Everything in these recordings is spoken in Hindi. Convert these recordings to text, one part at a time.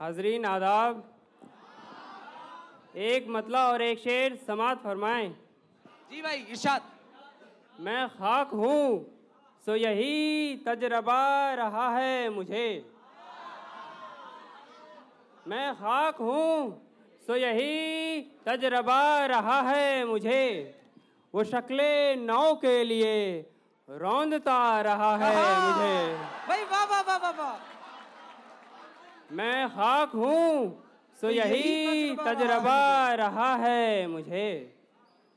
हाजरीन आदाब। एक मतला और एक शेर समात फरमाएँ। जी भाई इरशाद। मैं खाक हूँ सो यही तजरबा रहा है मुझे। मैं खाक हूँ सो यही तजरबा रहा है मुझे। वो शक्ले नौ के लिए रौंदता रहा है मुझे। भाई वाह वाह वाह वाह। मैं खाक हूँ। सो तो यही तजर्बा रहा है मुझे।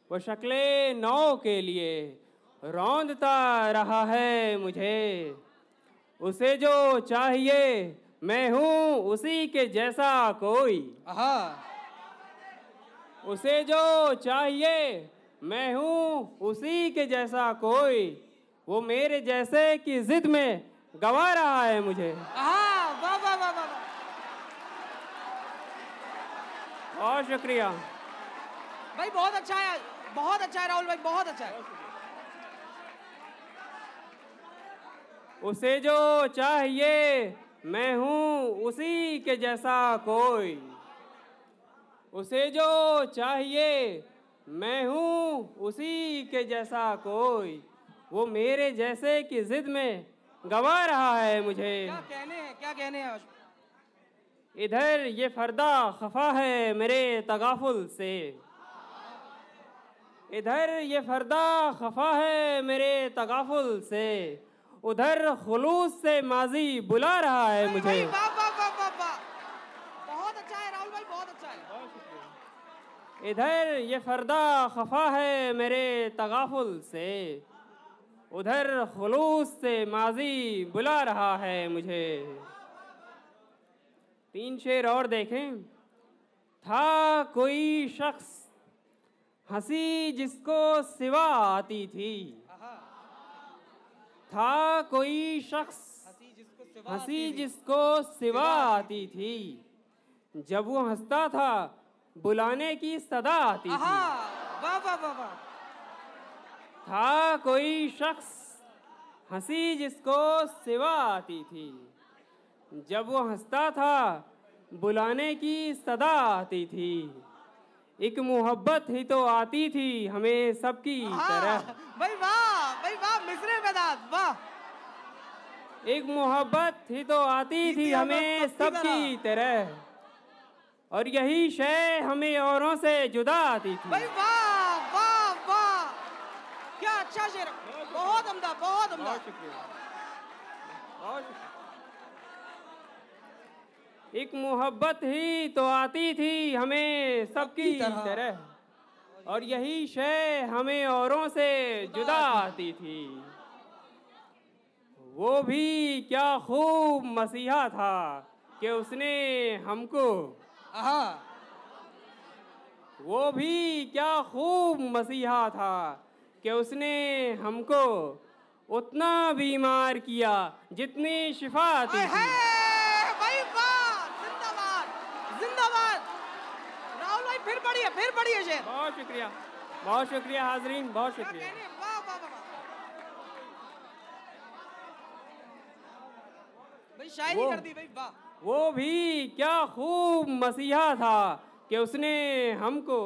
वो शक्ले नौ के लिए रौंदता रहा है मुझे। उसे जो चाहिए मैं हूँ उसी के जैसा कोई। हाँ उसे जो चाहिए मैं हूँ उसी के जैसा कोई। वो मेरे जैसे की जिद में गवा रहा है मुझे। हाँ वाह वाह वाह वाह वाह। बहुत शुक्रिया। भाई बहुत अच्छा है। बहुत अच्छा है राहुल भाई बहुत अच्छा है। उसे जो चाहिए मैं हूँ उसी के जैसा कोई। उसे जो चाहिए मैं हूँ उसी के जैसा कोई। वो मेरे जैसे की जिद में गवा रहा है मुझे। क्या कहने हैं क्या कहने हैं इधर ये फर्दा खफा है मेरे तगाफुल से। इधर ये फर्दा खफा है मेरे तगाफुल से। उधर खलूस से माजी बुला रहा है मुझे। बहुत अच्छा है राहुल भाई बहुत अच्छा है। इधर ये फर्दा खफा है मेरे तगाफुल से। उधर खलूस से माजी बुला रहा है मुझे। तीन शेर और देखें। था कोई शख्स हँसी जिसको सिवा आती थी। था कोई शख्स हँसी जिसको सिवा आती थी। जब वो हंसता था बुलाने की सदा आती थी। वाह वाह वाह वाह। था कोई शख्स हँसी जिसको सिवा आती थी। जब वो हंसता था बुलाने की सदा आती थी। एक मोहब्बत ही तो आती थी हमें सबकी तरह। हाँ भाई वाह भाई वाह मिसरे वेदांत वाह। एक मोहब्बत ही तो आती थी थी हमें सबकी तरह। और यही शय हमें औरों से जुदा आती थी। भाई वाह वाह वाह। क्या अच्छा शेर। बहुत उम्दा बहुत उम्दा बहुत शुक्रिया। बहुत शुक्रिया। एक मोहब्बत ही तो आती थी हमें सबकी तरह। तरह। और यही शय हमें औरों से जुदा आती थी। वो भी क्या खूब मसीहा था कि उसने हमको। वो भी क्या खूब मसीहा था कि उसने हमको उतना बीमार किया जितनी शिफा आती थी है भाई वाह जिंदाबाद जिंदाबाद राहुल भाई फिर फिर बढ़िए शेर। बहुत शुक्रिया बहुत शुक्रिया हाजरीन बहुत शुक्रिया। भाई शायरी वो- कर दी भाई वाह। वो भी क्या खूब मसीहा था कि उसने हमको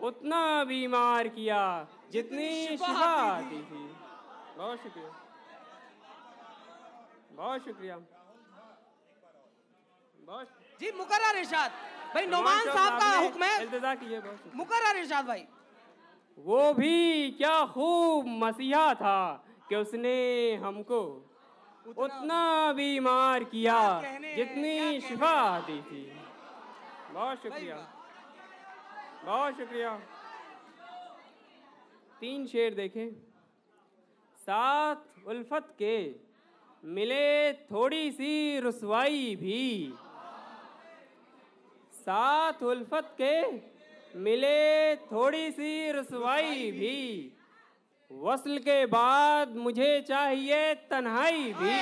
उतना बीमार किया जितनी शिफा आती थी। बहुत शुक्रिया बहुत शुक्रिया। बहुत जी मुकर्रर इरशाद। भाई नोमान साहब का हुक्म है। मुकर्रर इरशाद भाई। वो भी क्या खूब मसीहा था कि उसने हमको उतना बीमार किया जितनी शिफा। आती थी। बहुत शुक्रिया। बहुत शुक्रिया। तीन शेर देखें। साथ उल्फत के मिले थोड़ी सी रुसवाई भी साथ उल्फत के मिले थोड़ी सी रसवाई भी। वसल के बाद मुझे चाहिए तन्हाई भी।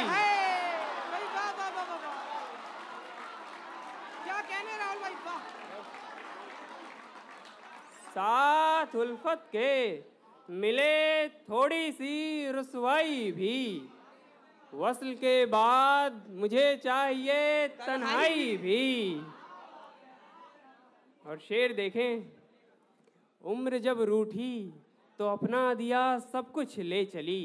साथ उल्फत के मिले थोड़ी सी रसवाई भी। वसल के बाद मुझे चाहिए तन्हाई भी। और शेर देखें उम्र जब रूठी तो अपना दिया सब कुछ ले चली।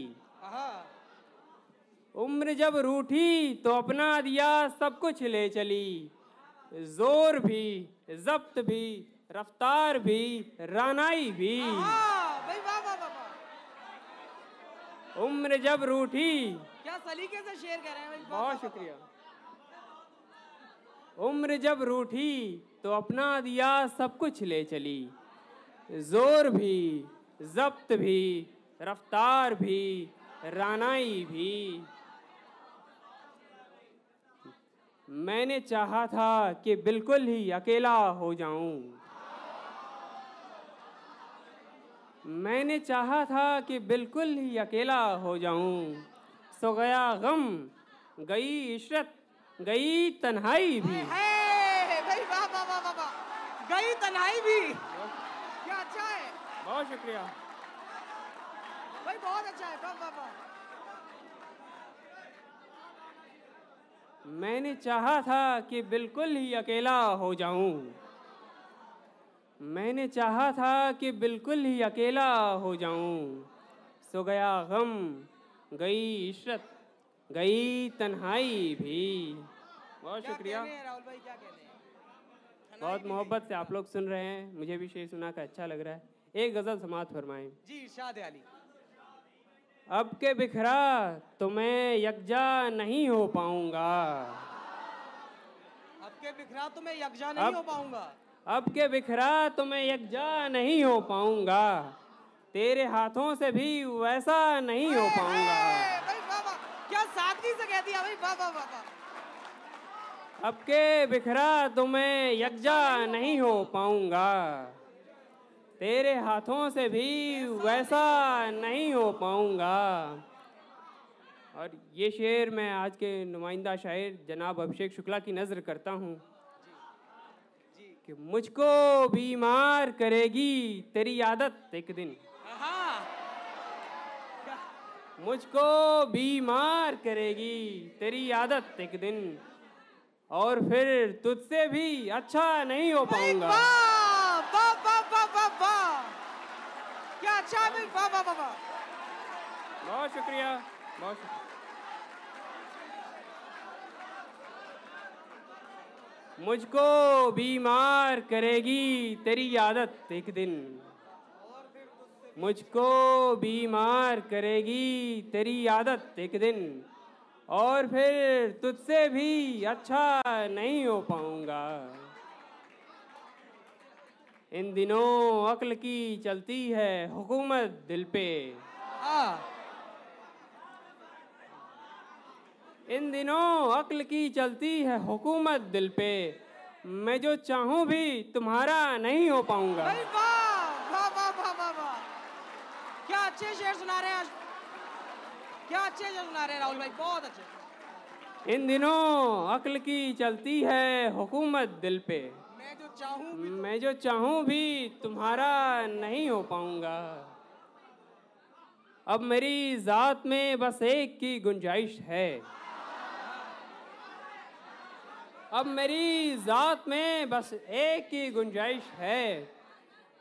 उम्र जब रूठी तो अपना दिया सब कुछ ले चली। ज़ोर भी जब्त भी रफ्तार भी रानाई भी। उम्र जब रूठी क्या सलीके से शेर कर रहे हैं बहुत शुक्रिया। उम्र जब रूठी तो अपना दिया सब कुछ ले चली। ज़ोर भी, जब्त भी, रफ्तार भी, रानाई भी। मैंने चाहा था कि बिल्कुल ही अकेला हो जाऊँ। मैंने चाहा था कि बिल्कुल ही अकेला हो जाऊँ। सो गया गम, गई इशरत गई तन्हाई भी। है भाई वाह वाह वाह वाह। गई तन्हाई भी। क्या अच्छा है। बहुत शुक्रिया। भाई बहुत अच्छा है। वाह वाह वाह। मैंने चाहा था कि बिल्कुल ही अकेला हो जाऊँ। मैंने चाहा था कि बिल्कुल ही अकेला हो जाऊँ। सो गया गम गई इशरत। गई तन्हाई भी। बहुत शुक्रिया। राहुल भाई क्या कहने हैं? बहुत मोहब्बत से आप लोग सुन रहे हैं। मुझे भी शेर सुना का अच्छा लग रहा है। एक गज़ल समात फरमाए। जी इरशाद अली। अब के बिखरा तो मैं यकजा नहीं हो पाऊँगा। अब के बिखरा तो मैं यकजा नहीं अब- हो पाऊँगा। अब के बिखरा तो मैं यकजा नहीं हो पाऊँगा। तेरे हाथों से भी वैसा नहीं हो पाऊँगा। क्या से कह दिया भाई वाह वाह वाह अब के बिखरा तो मैं यकजा नहीं हो पाऊँगा। तेरे हाथों से भी वैसा नहीं हो पाऊँगा। और ये शेर मैं आज के नुमाइंदा शायर जनाब अभिषेक शुक्ला की नज़र करता हूँ। कि मुझको बीमार करेगी तेरी आदत एक दिन। मुझको बीमार करेगी तेरी आदत एक दिन और फिर तुझसे भी अच्छा नहीं हो पाऊँगा। क्या अच्छा वाह वाह वाह। बहुत शुक्रिया बहुत शुक्रिया। मुझको बीमार करेगी तेरी आदत एक दिन मुझको बीमार करेगी तेरी आदत एक दिन, और फिर तुझसे भी अच्छा नहीं हो पाऊँगा। इन दिनों अक्ल की चलती है हुकूमत दिल पे। इन दिनों अक्ल की चलती है हुकूमत दिल पे। मैं जो चाहूँ भी तुम्हारा नहीं हो पाऊँगा भाई वाह वाह वाह वाह वाह वाह क्या अच्छे शेर सुना रहे हैं आज। क्या अच्छे शेर सुना रहे हैं राहुल भाई? बहुत अच्छे। इन दिनों अक्ल की चलती है हुकूमत दिल पे। मैं जो चाहूँ भी मैं जो चाहूँ भी तुम्हारा नहीं हो पाऊँगा। अब मेरी जात में बस एक की गुंजाइश है। अब मेरी जात में बस एक की गुंजाइश है।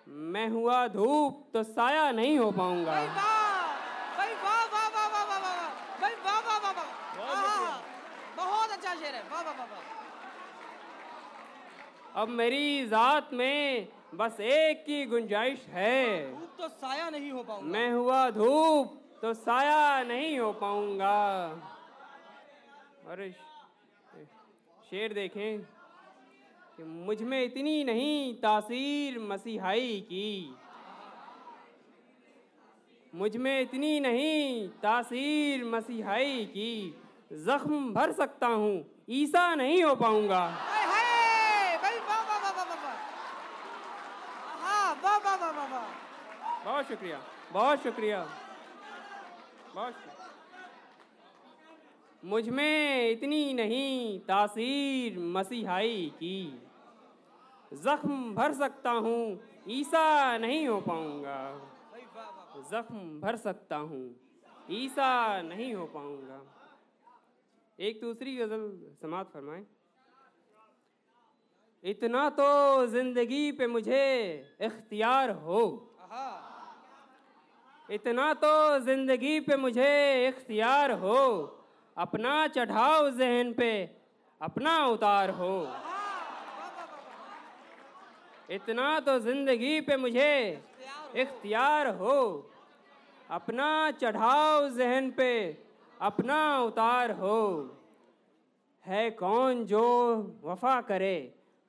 मैं हुआ धूप तो साया नहीं हो पाऊँगा। भाई वाह भाई वाह वाह वाह वाह वाह वाह वाह भाई वाह वाह वाह वाह। आहा, बहुत अच्छा शेर है वाह वाह वाह वाह। अब मेरी जात में बस एक की गुंजाइश है। धूप तो साया नहीं हो पाऊँगा। मैं हुआ धूप तो साया नहीं हो पाऊँगा। अरे शेर देखें। कि मुझमें इतनी नहीं तासीर मसीहाई की। मुझमें इतनी नहीं तासीर मसीहाई की। जख्म भर सकता हूँ ईसा नहीं हो पाऊँगा। बहुत शुक्रिया बहुत शुक्रिया। बहुत मुझमें इतनी नहीं तासीर मसीहाई की। जख्म भर सकता हूँ, ईसा नहीं हो पाऊँगा। जख्म भर सकता हूँ, ईसा नहीं हो पाऊँगा। एक दूसरी गज़ल समात फरमाए। इतना तो ज़िंदगी पे मुझे इख्तियार हो। इतना तो ज़िंदगी पे मुझे इख्तियार हो। अपना चढ़ाओ जहन पे अपना उतार हो। इतना तो ज़िंदगी पे मुझे इख्तियार हो। अपना चढ़ाओ जहन पे अपना उतार हो। है कौन जो वफा करे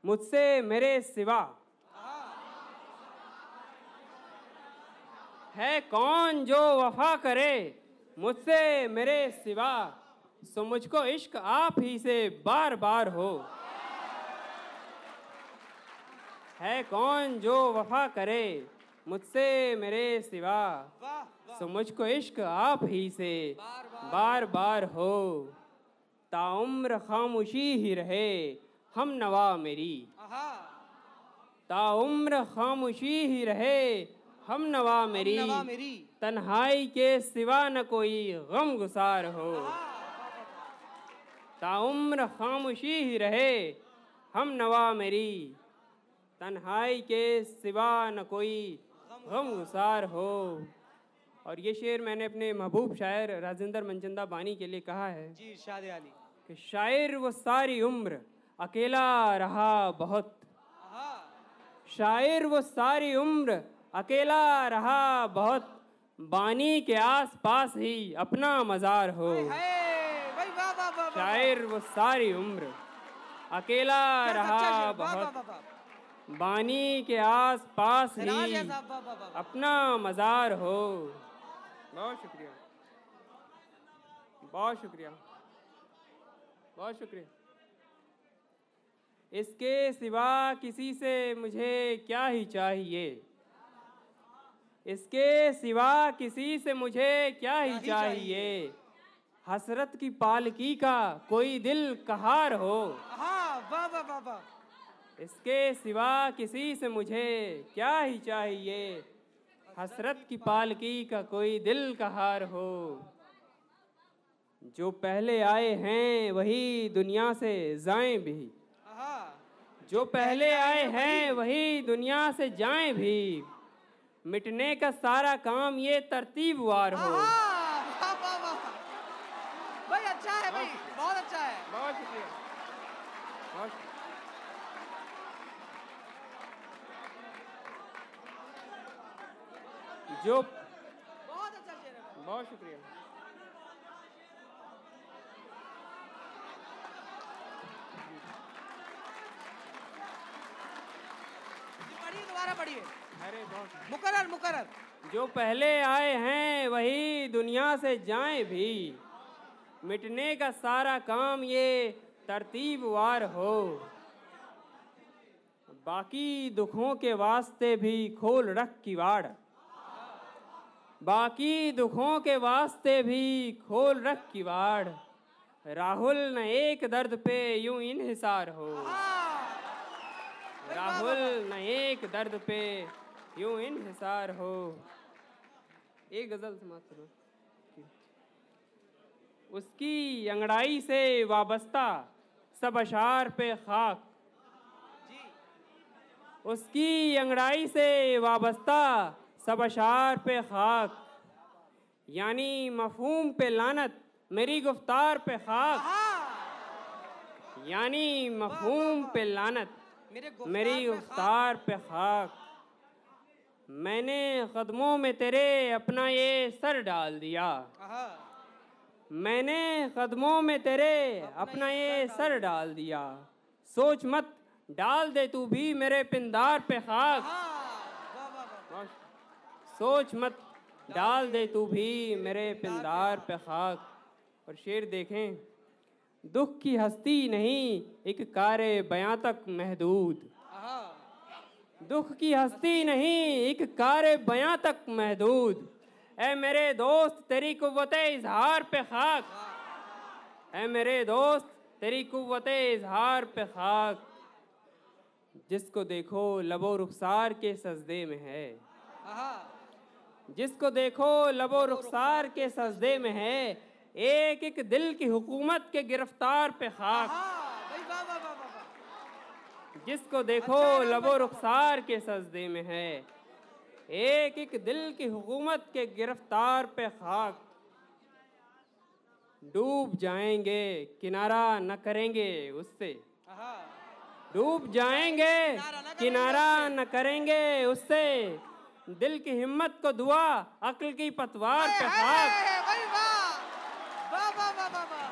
मुझसे मेरे सिवा? है कौन जो वफा करे मुझसे मेरे सिवा? सो मुझको इश्क आप ही से बार बार हो। है कौन जो वफा करे? मुझसे मेरे सिवा। सो मुझको इश्क आप ही से। बार बार। बार बार हो। ताउम्र खामोशी ही रहे हम नवा मेरी। ताउम्र खामोशी ही रहे हम नवा मेरी। नवा मेरी। तन्हाई के सिवा न कोई गम गुसार हो ताउम्र खामोशी ही रहे हम नवा मेरी। तन्हाई के सिवा न कोई गम गुसार हो। और ये शेर मैंने अपने महबूब शायर राजेंद्र मनचंदा बानी के लिए कहा है जी शादी अली कि शायर वो सारी उम्र अकेला रहा बहुत। शायर वो सारी उम्र अकेला रहा बहुत। बानी के आस पास ही अपना मज़ार हो। शायर वो सारी उम्र अकेला रहा बहुत। बानी के आस पास ही है। अपना मज़ार हो। बहुत शुक्रिया। बहुत शुक्रिया। बहुत शुक्रिया। इसके सिवा किसी से मुझे क्या ही चाहिए? इसके सिवा किसी से मुझे क्या ही चाहिए? हसरत की पालकी का कोई दिल कहार हो। आहा वाह वाह वाह वाह। इसके सिवा किसी से मुझे क्या ही चाहिए? हसरत की पालकी का कोई दिल का हार हो। जो पहले आए हैं वही दुनिया से जाएँ भी। जो पहले आए हैं वही दुनिया से जाएँ भी। मिटने का सारा काम ये तरतीबवार हो आहा वाह वाह वाह भाई अच्छा है भाई बहुत अच्छा है बहुत शुक्रिया बहुत शुक्रिया। जो बहुत अच्छा शेर है भाई। बहुत शुक्रिया जी, पढ़िए। अरे बहुत। मुकर्रर मुकर्रर जो पहले आए हैं वही दुनिया से जाएँ भी। मिटने का सारा काम ये तरतीबवार हो। बाकी दुखों के वास्ते भी खोल रख किवाड़। बाकी दुखों के वास्ते भी खोल रख किवाड़। राहुल न एक दर्द पे यूँ इनहिसार हो। राहुल न एक दर्द पे यूँ इनहिसार हो। एक गज़ल समाप्त करो। उसकी अंगड़ाई से वाबस्ता सब अशार पे खाक। उसकी अंगड़ाई से वाबस्ता सब अशार पे खाक। यानी मफहूम पे लानत, मेरी गुफ्तार पे खाक। यानी मफहूम पे लानत। मेरे मेरी पे खाक। मैंने कदमों में तेरे अपना ये सर डाल दिया। मैंने कदमों में तेरे अपना ये सर डाल दिया। सोच मत डाल दे तू भी मेरे पिंदार पे खाक। सोच मत डाल दे तू भी मेरे पिंदार पे खाक। और शेर देखें। दुख की हस्ती नहीं एक कारे बयां तक महदूद दुख की हस्ती नहीं एक कारे बयां तक महदूद। ए मेरे दोस्त तेरी कुव्वत इजहार पे खाक। ए मेरे दोस्त तेरी कुव्वत इजहार पे खाक। जिसको देखो लबो रुखसार के सजदे में है। जिसको देखो लबो रुखसार के सजदे में है एक एक दिल की हुकूमत के गिरफ़्तार पे खाक। जिसको देखो लबो रुखसार के सजदे में है। एक एक दिल की हुकूमत के गिरफ़्तार पे खाक। डूब जाएँगे किनारा न करेंगे उससे। डूब जाएँगे किनारा न करेंगे किनारा न करेंगे उससे। दिल की हिम्मत को दुआ अक्ल की पतवार पे खाक भाई वाह वाह वाह वाह वाह वाह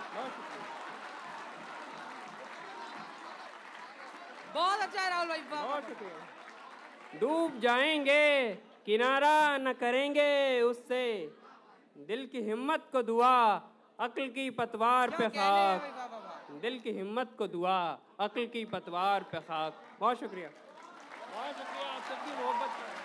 बहुत अच्छा है राहुल भाई बहुत वाह डूब जाएँगे किनारा न करेंगे उससे। दिल की हिम्मत को दुआ अकल की पतवार पे खाक। दिल की हिम्मत को दुआ अक्ल की पतवार पे खाक। बहुत शुक्रिया। बहुत शुक्रिया आप सबकी मोहब्बत का